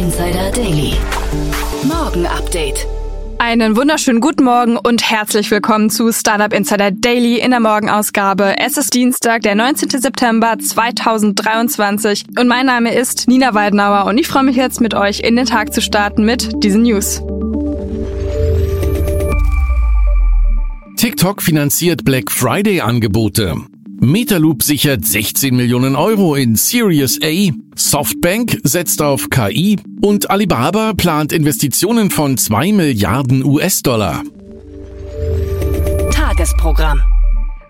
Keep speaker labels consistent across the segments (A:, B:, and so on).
A: Insider Daily. Morgen Update.
B: Einen wunderschönen guten Morgen und herzlich willkommen zu Startup Insider Daily in der Morgenausgabe. Es ist Dienstag, der 19. September 2023 und mein Name ist Nina Weidenauer und ich freue mich jetzt mit euch in den Tag zu starten mit diesen News.
C: TikTok finanziert Black Friday Angebote. Metaloop sichert 16 Millionen Euro in Series A, Softbank setzt auf KI und Alibaba plant Investitionen von 2 Milliarden US-Dollar.
A: Tagesprogramm.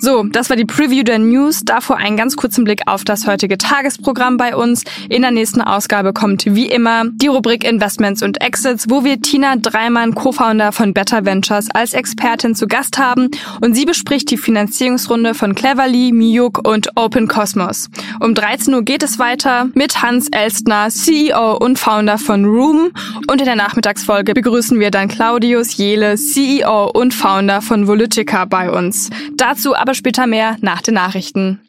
B: So, das war die Preview der News. Davor einen ganz kurzen Blick auf das heutige Tagesprogramm bei uns. In der nächsten Ausgabe kommt wie immer die Rubrik Investments und Exits, wo wir Tina Dreimann, Co-Founder von Better Ventures, als Expertin zu Gast haben und sie bespricht die Finanzierungsrunde von Cleverly, Miyuk und Open Cosmos. Um 13 Uhr geht es weiter mit Hans Elstner, CEO und Founder von Room und in der Nachmittagsfolge begrüßen wir dann Claudius Jele, CEO und Founder von Volytica bei uns. Dazu aber später mehr nach den Nachrichten.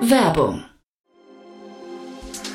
A: Werbung.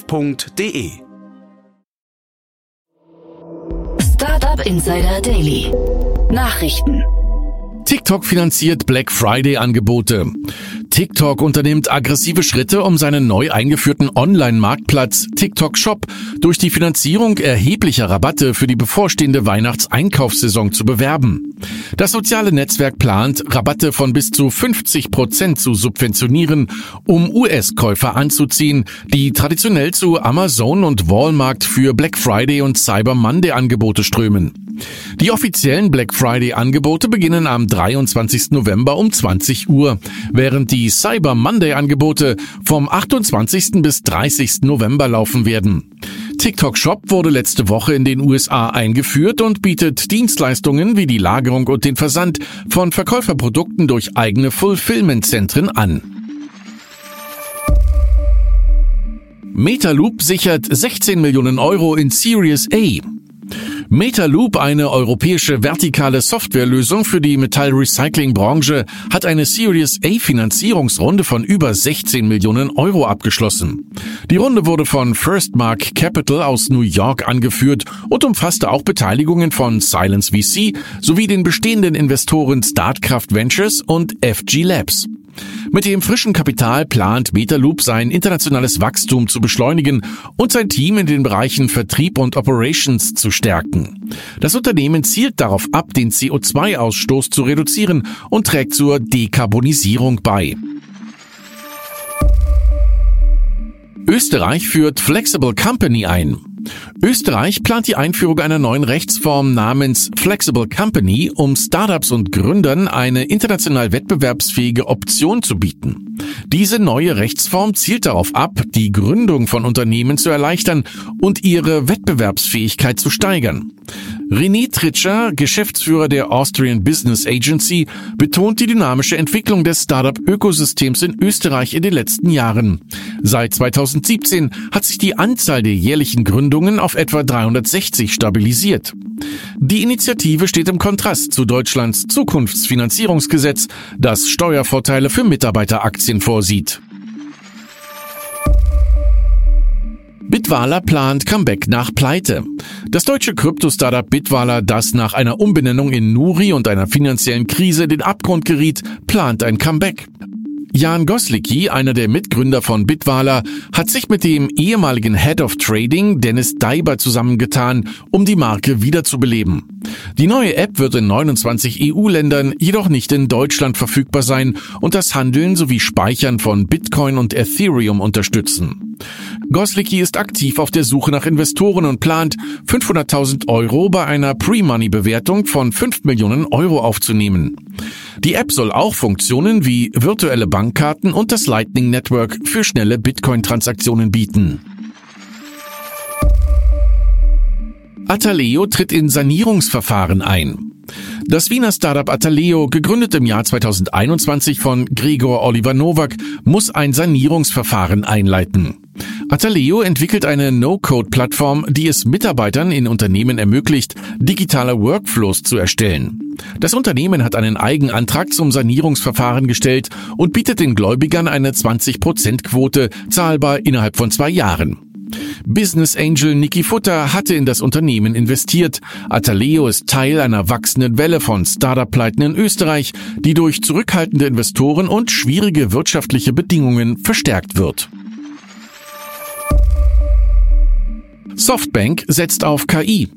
D: startup.de.
A: Startup Insider Daily. Nachrichten.
C: TikTok finanziert Black Friday Angebote. TikTok unternimmt aggressive Schritte, um seinen neu eingeführten Online-Marktplatz TikTok Shop durch die Finanzierung erheblicher Rabatte für die bevorstehende Weihnachtseinkaufssaison zu bewerben. Das soziale Netzwerk plant, Rabatte von bis zu 50 Prozent zu subventionieren, um US-Käufer anzuziehen, die traditionell zu Amazon und Walmart für Black Friday und Cyber Monday Angebote strömen. Die offiziellen Black Friday Angebote beginnen am 23. November um 20 Uhr, während die Cyber Monday Angebote vom 28. bis 30. November laufen werden. TikTok Shop wurde letzte Woche in den USA eingeführt und bietet Dienstleistungen wie die Lagerung und den Versand von Verkäuferprodukten durch eigene Fulfillment-Zentren an. Metaloop sichert 16 Millionen Euro in Series A. Metaloop, eine europäische vertikale Softwarelösung für die Metallrecyclingbranche, hat eine Series A Finanzierungsrunde von über 16 Millionen Euro abgeschlossen. Die Runde wurde von Firstmark Capital aus New York angeführt und umfasste auch Beteiligungen von Silence VC sowie den bestehenden Investoren Startcraft Ventures und FG Labs. Mit dem frischen Kapital plant Metaloop sein internationales Wachstum zu beschleunigen und sein Team in den Bereichen Vertrieb und Operations zu stärken. Das Unternehmen zielt darauf ab, den CO2-Ausstoß zu reduzieren und trägt zur Dekarbonisierung bei. Österreich führt Flexible Company ein. Österreich plant die Einführung einer neuen Rechtsform namens Flexible Company, um Startups und Gründern eine international wettbewerbsfähige Option zu bieten. Diese neue Rechtsform zielt darauf ab, die Gründung von Unternehmen zu erleichtern und ihre Wettbewerbsfähigkeit zu steigern. René Tritscher, Geschäftsführer der Austrian Business Agency, betont die dynamische Entwicklung des Startup-Ökosystems in Österreich in den letzten Jahren. Seit 2017 hat sich die Anzahl der jährlichen Gründungen auf etwa 360 stabilisiert. Die Initiative steht im Kontrast zu Deutschlands Zukunftsfinanzierungsgesetz, das Steuervorteile für Mitarbeiteraktien vorsieht. Bitwala plant Comeback nach Pleite. Das deutsche Krypto-Startup Bitwala, das nach einer Umbenennung in Nuri und einer finanziellen Krise den Abgrund geriet, plant ein Comeback. Jan Goslicki, einer der Mitgründer von Bitwala, hat sich mit dem ehemaligen Head of Trading Dennis Daiber zusammengetan, um die Marke wiederzubeleben. Die neue App wird in 29 EU-Ländern, jedoch nicht in Deutschland verfügbar sein und das Handeln sowie Speichern von Bitcoin und Ethereum unterstützen. Goslicki ist aktiv auf der Suche nach Investoren und plant, 500.000 Euro bei einer Pre-Money-Bewertung von 5 Millionen Euro aufzunehmen. Die App soll auch Funktionen wie virtuelle Bankkarten und das Lightning Network für schnelle Bitcoin-Transaktionen bieten. Ataleo tritt in Sanierungsverfahren ein. Das Wiener Startup Ataleo, gegründet im Jahr 2021 von Gregor Oliver Nowak, muss ein Sanierungsverfahren einleiten. Ataleo entwickelt eine No-Code-Plattform, die es Mitarbeitern in Unternehmen ermöglicht, digitale Workflows zu erstellen. Das Unternehmen hat einen Eigenantrag zum Sanierungsverfahren gestellt und bietet den Gläubigern eine 20%-Quote, zahlbar innerhalb von zwei Jahren. Business Angel Niki Futter hatte in das Unternehmen investiert. Ataleo ist Teil einer wachsenden Welle von Startup-Pleiten in Österreich, die durch zurückhaltende Investoren und schwierige wirtschaftliche Bedingungen verstärkt wird. Softbank setzt auf KI.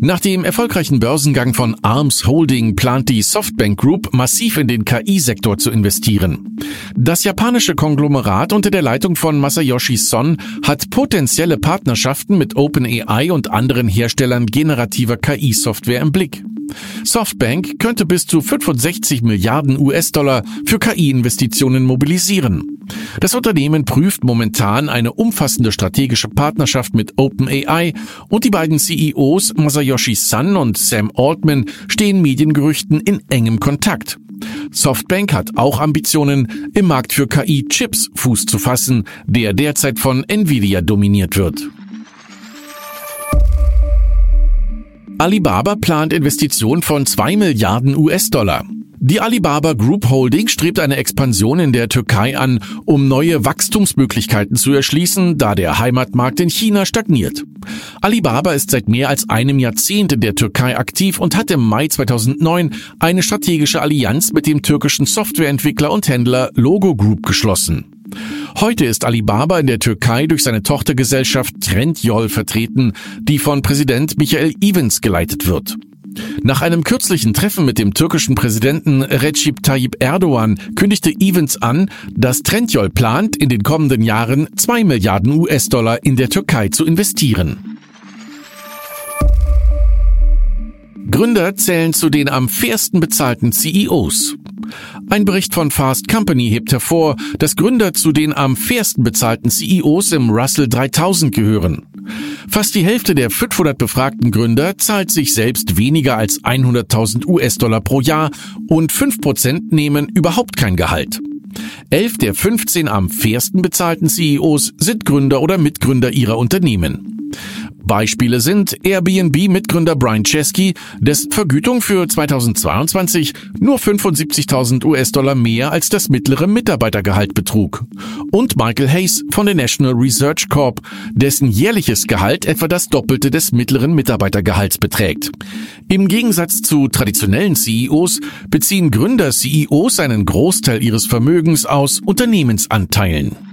C: Nach dem erfolgreichen Börsengang von Arms Holding plant die Softbank Group massiv in den KI-Sektor zu investieren. Das japanische Konglomerat unter der Leitung von Masayoshi Son hat potenzielle Partnerschaften mit OpenAI und anderen Herstellern generativer KI-Software im Blick. Softbank könnte bis zu 65 Milliarden US-Dollar für KI-Investitionen mobilisieren. Das Unternehmen prüft momentan eine umfassende strategische Partnerschaft mit OpenAI und die beiden CEOs Masayoshi Son und Sam Altman stehen Mediengerüchten in engem Kontakt. Softbank hat auch Ambitionen, im Markt für KI-Chips Fuß zu fassen, der derzeit von Nvidia dominiert wird. Alibaba plant Investitionen von 2 Milliarden US-Dollar. Die Alibaba Group Holding strebt eine Expansion in der Türkei an, um neue Wachstumsmöglichkeiten zu erschließen, da der Heimatmarkt in China stagniert. Alibaba ist seit mehr als einem Jahrzehnt in der Türkei aktiv und hat im Mai 2009 eine strategische Allianz mit dem türkischen Softwareentwickler und Händler Logo Group geschlossen. Heute ist Alibaba in der Türkei durch seine Tochtergesellschaft Trendyol vertreten, die von Präsident Michael Evans geleitet wird. Nach einem kürzlichen Treffen mit dem türkischen Präsidenten Recep Tayyip Erdogan kündigte Evans an, dass Trendyol plant, in den kommenden Jahren zwei Milliarden US-Dollar in der Türkei zu investieren. Gründer zählen zu den am fairsten bezahlten CEOs. Ein Bericht von Fast Company hebt hervor, dass Gründer zu den am fairsten bezahlten CEOs im Russell 3000 gehören. Fast die Hälfte der 500 befragten Gründer zahlt sich selbst weniger als 100.000 US-Dollar pro Jahr und 5% nehmen überhaupt kein Gehalt. Elf der 15 am fairsten bezahlten CEOs sind Gründer oder Mitgründer ihrer Unternehmen. Beispiele sind Airbnb-Mitgründer Brian Chesky, dessen Vergütung für 2022 nur 75.000 US-Dollar mehr als das mittlere Mitarbeitergehalt betrug. Und Michael Hayes von der National Research Corp, dessen jährliches Gehalt etwa das Doppelte des mittleren Mitarbeitergehalts beträgt. Im Gegensatz zu traditionellen CEOs beziehen Gründer-CEOs einen Großteil ihres Vermögens aus Unternehmensanteilen.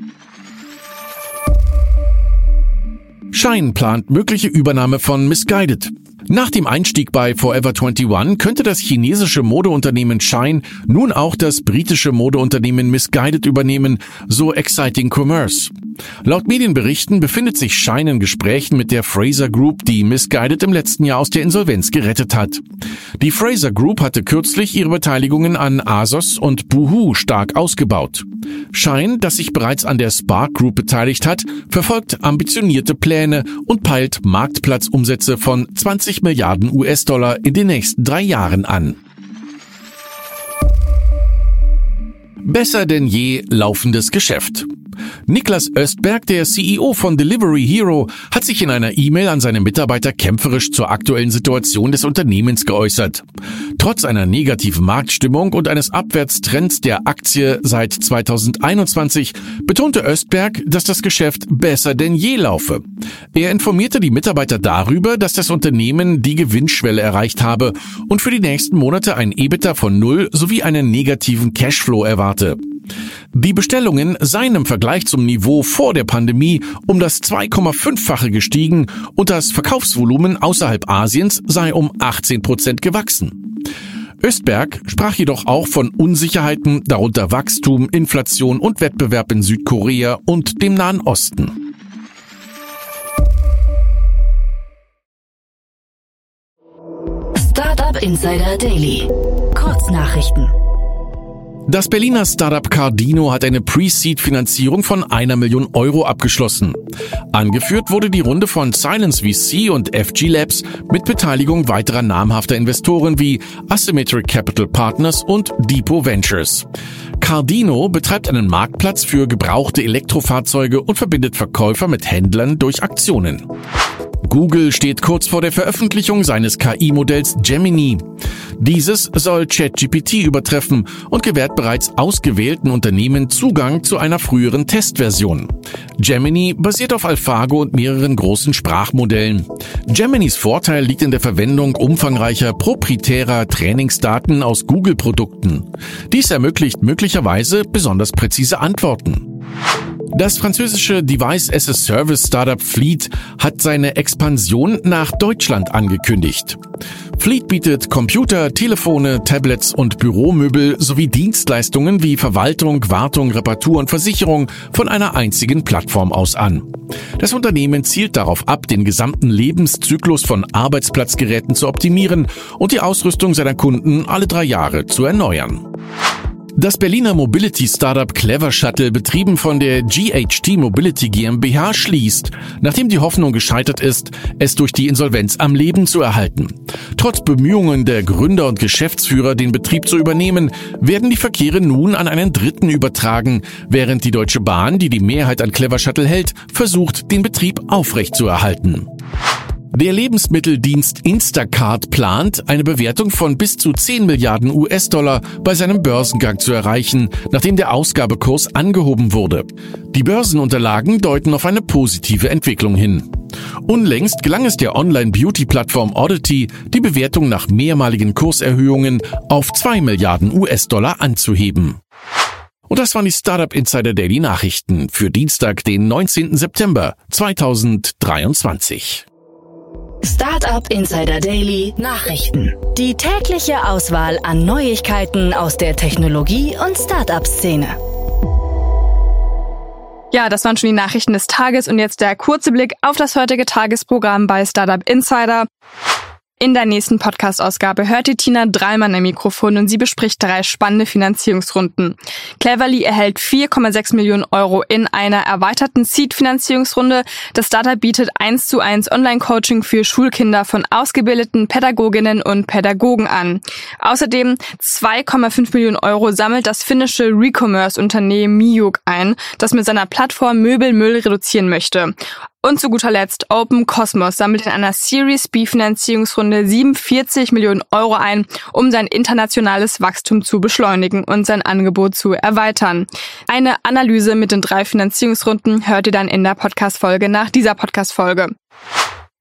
C: Shine plant mögliche Übernahme von Misguided. Nach dem Einstieg bei Forever 21 könnte das chinesische Modeunternehmen Shine nun auch das britische Modeunternehmen Misguided übernehmen, so Exciting Commerce. Laut Medienberichten befindet sich Shine in Gesprächen mit der Fraser Group, die Misguided im letzten Jahr aus der Insolvenz gerettet hat. Die Fraser Group hatte kürzlich ihre Beteiligungen an Asos und Boohoo stark ausgebaut. Shine, das sich bereits an der Spark Group beteiligt hat, verfolgt ambitionierte Pläne und peilt Marktplatzumsätze von 20 Milliarden US-Dollar in den nächsten drei Jahren an. Besser denn je laufendes Geschäft. Niklas Östberg, der CEO von Delivery Hero, hat sich in einer E-Mail an seine Mitarbeiter kämpferisch zur aktuellen Situation des Unternehmens geäußert. Trotz einer negativen Marktstimmung und eines Abwärtstrends der Aktie seit 2021 betonte Östberg, dass das Geschäft besser denn je laufe. Er informierte die Mitarbeiter darüber, dass das Unternehmen die Gewinnschwelle erreicht habe und für die nächsten Monate ein EBITDA von Null sowie einen negativen Cashflow erwarte. Die Bestellungen seien im Vergleich zum Niveau vor der Pandemie um das 2,5-fache gestiegen und das Verkaufsvolumen außerhalb Asiens sei um 18 Prozent gewachsen. Östberg sprach jedoch auch von Unsicherheiten, darunter Wachstum, Inflation und Wettbewerb in Südkorea und dem Nahen Osten.
A: Startup Insider Daily. Kurznachrichten.
C: Das Berliner Startup Cardino hat eine Pre-Seed-Finanzierung von einer Million Euro abgeschlossen. Angeführt wurde die Runde von Silence VC und FG Labs mit Beteiligung weiterer namhafter Investoren wie Asymmetric Capital Partners und Depot Ventures. Cardino betreibt einen Marktplatz für gebrauchte Elektrofahrzeuge und verbindet Verkäufer mit Händlern durch Aktionen. Google steht kurz vor der Veröffentlichung seines KI-Modells Gemini. Dieses soll ChatGPT übertreffen und gewährt bereits ausgewählten Unternehmen Zugang zu einer früheren Testversion. Gemini basiert auf AlphaGo und mehreren großen Sprachmodellen. Geminis Vorteil liegt in der Verwendung umfangreicher proprietärer Trainingsdaten aus Google-Produkten. Dies ermöglicht möglicherweise besonders präzise Antworten. Das französische Device as a Service Startup Fleet hat seine Expansion nach Deutschland angekündigt. Fleet bietet Computer, Telefone, Tablets und Büromöbel sowie Dienstleistungen wie Verwaltung, Wartung, Reparatur und Versicherung von einer einzigen Plattform aus an. Das Unternehmen zielt darauf ab, den gesamten Lebenszyklus von Arbeitsplatzgeräten zu optimieren und die Ausrüstung seiner Kunden alle drei Jahre zu erneuern. Das Berliner Mobility Startup Clever Shuttle, betrieben von der GHT Mobility GmbH, schließt, nachdem die Hoffnung gescheitert ist, es durch die Insolvenz am Leben zu erhalten. Trotz Bemühungen der Gründer und Geschäftsführer, den Betrieb zu übernehmen, werden die Verkehre nun an einen Dritten übertragen, während die Deutsche Bahn, die die Mehrheit an Clever Shuttle hält, versucht, den Betrieb aufrechtzuerhalten. Der Lebensmitteldienst Instacart plant, eine Bewertung von bis zu 10 Milliarden US-Dollar bei seinem Börsengang zu erreichen, nachdem der Ausgabekurs angehoben wurde. Die Börsenunterlagen deuten auf eine positive Entwicklung hin. Unlängst gelang es der Online-Beauty-Plattform Oddity, die Bewertung nach mehrmaligen Kurserhöhungen auf 2 Milliarden US-Dollar anzuheben. Und das waren die Startup Insider Daily Nachrichten für Dienstag, den 19. September 2023.
A: Startup Insider Daily Nachrichten. Die tägliche Auswahl an Neuigkeiten aus der Technologie- und Startup-Szene.
B: Ja, das waren schon die Nachrichten des Tages und jetzt der kurze Blick auf das heutige Tagesprogramm bei Startup Insider. In der nächsten Podcast-Ausgabe hört ihr Tina dreimal am Mikrofon und sie bespricht drei spannende Finanzierungsrunden. Cleverly erhält 4,6 Millionen Euro in einer erweiterten Seed-Finanzierungsrunde. Das Startup bietet 1 zu 1 Online-Coaching für Schulkinder von ausgebildeten Pädagoginnen und Pädagogen an. Außerdem 2,5 Millionen Euro sammelt das finnische Recommerce-Unternehmen Miuk ein, das mit seiner Plattform Möbelmüll reduzieren möchte. Und zu guter Letzt Open Cosmos sammelt in einer Series B Finanzierungsrunde 47 Millionen Euro ein, um sein internationales Wachstum zu beschleunigen und sein Angebot zu erweitern. Eine Analyse mit den drei Finanzierungsrunden hört ihr dann in der Podcast-Folge nach dieser Podcast-Folge.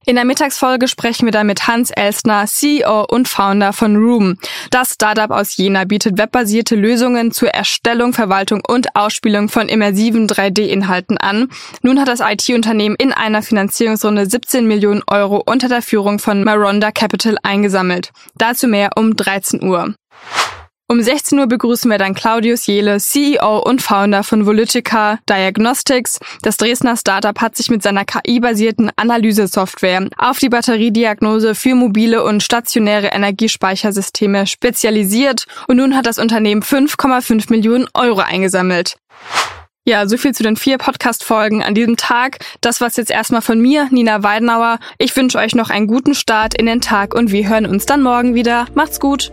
B: In der Mittagsfolge sprechen wir dann mit Hans Elstner, CEO und Founder von Room. Das Startup aus Jena bietet webbasierte Lösungen zur Erstellung, Verwaltung und Ausspielung von immersiven 3D-Inhalten an. Nun hat das IT-Unternehmen in einer Finanzierungsrunde 17 Millionen Euro unter der Führung von Maronda Capital eingesammelt. Dazu mehr um 13 Uhr. Um 16 Uhr begrüßen wir dann Claudius Jele, CEO und Founder von Volytica Diagnostics. Das Dresdner Startup hat sich mit seiner KI-basierten Analysesoftware auf die Batteriediagnose für mobile und stationäre Energiespeichersysteme spezialisiert und nun hat das Unternehmen 5,5 Millionen Euro eingesammelt. Ja, so viel zu den vier Podcast-Folgen an diesem Tag. Das war's jetzt erstmal von mir, Nina Weidenauer. Ich wünsche euch noch einen guten Start in den Tag und wir hören uns dann morgen wieder. Macht's gut!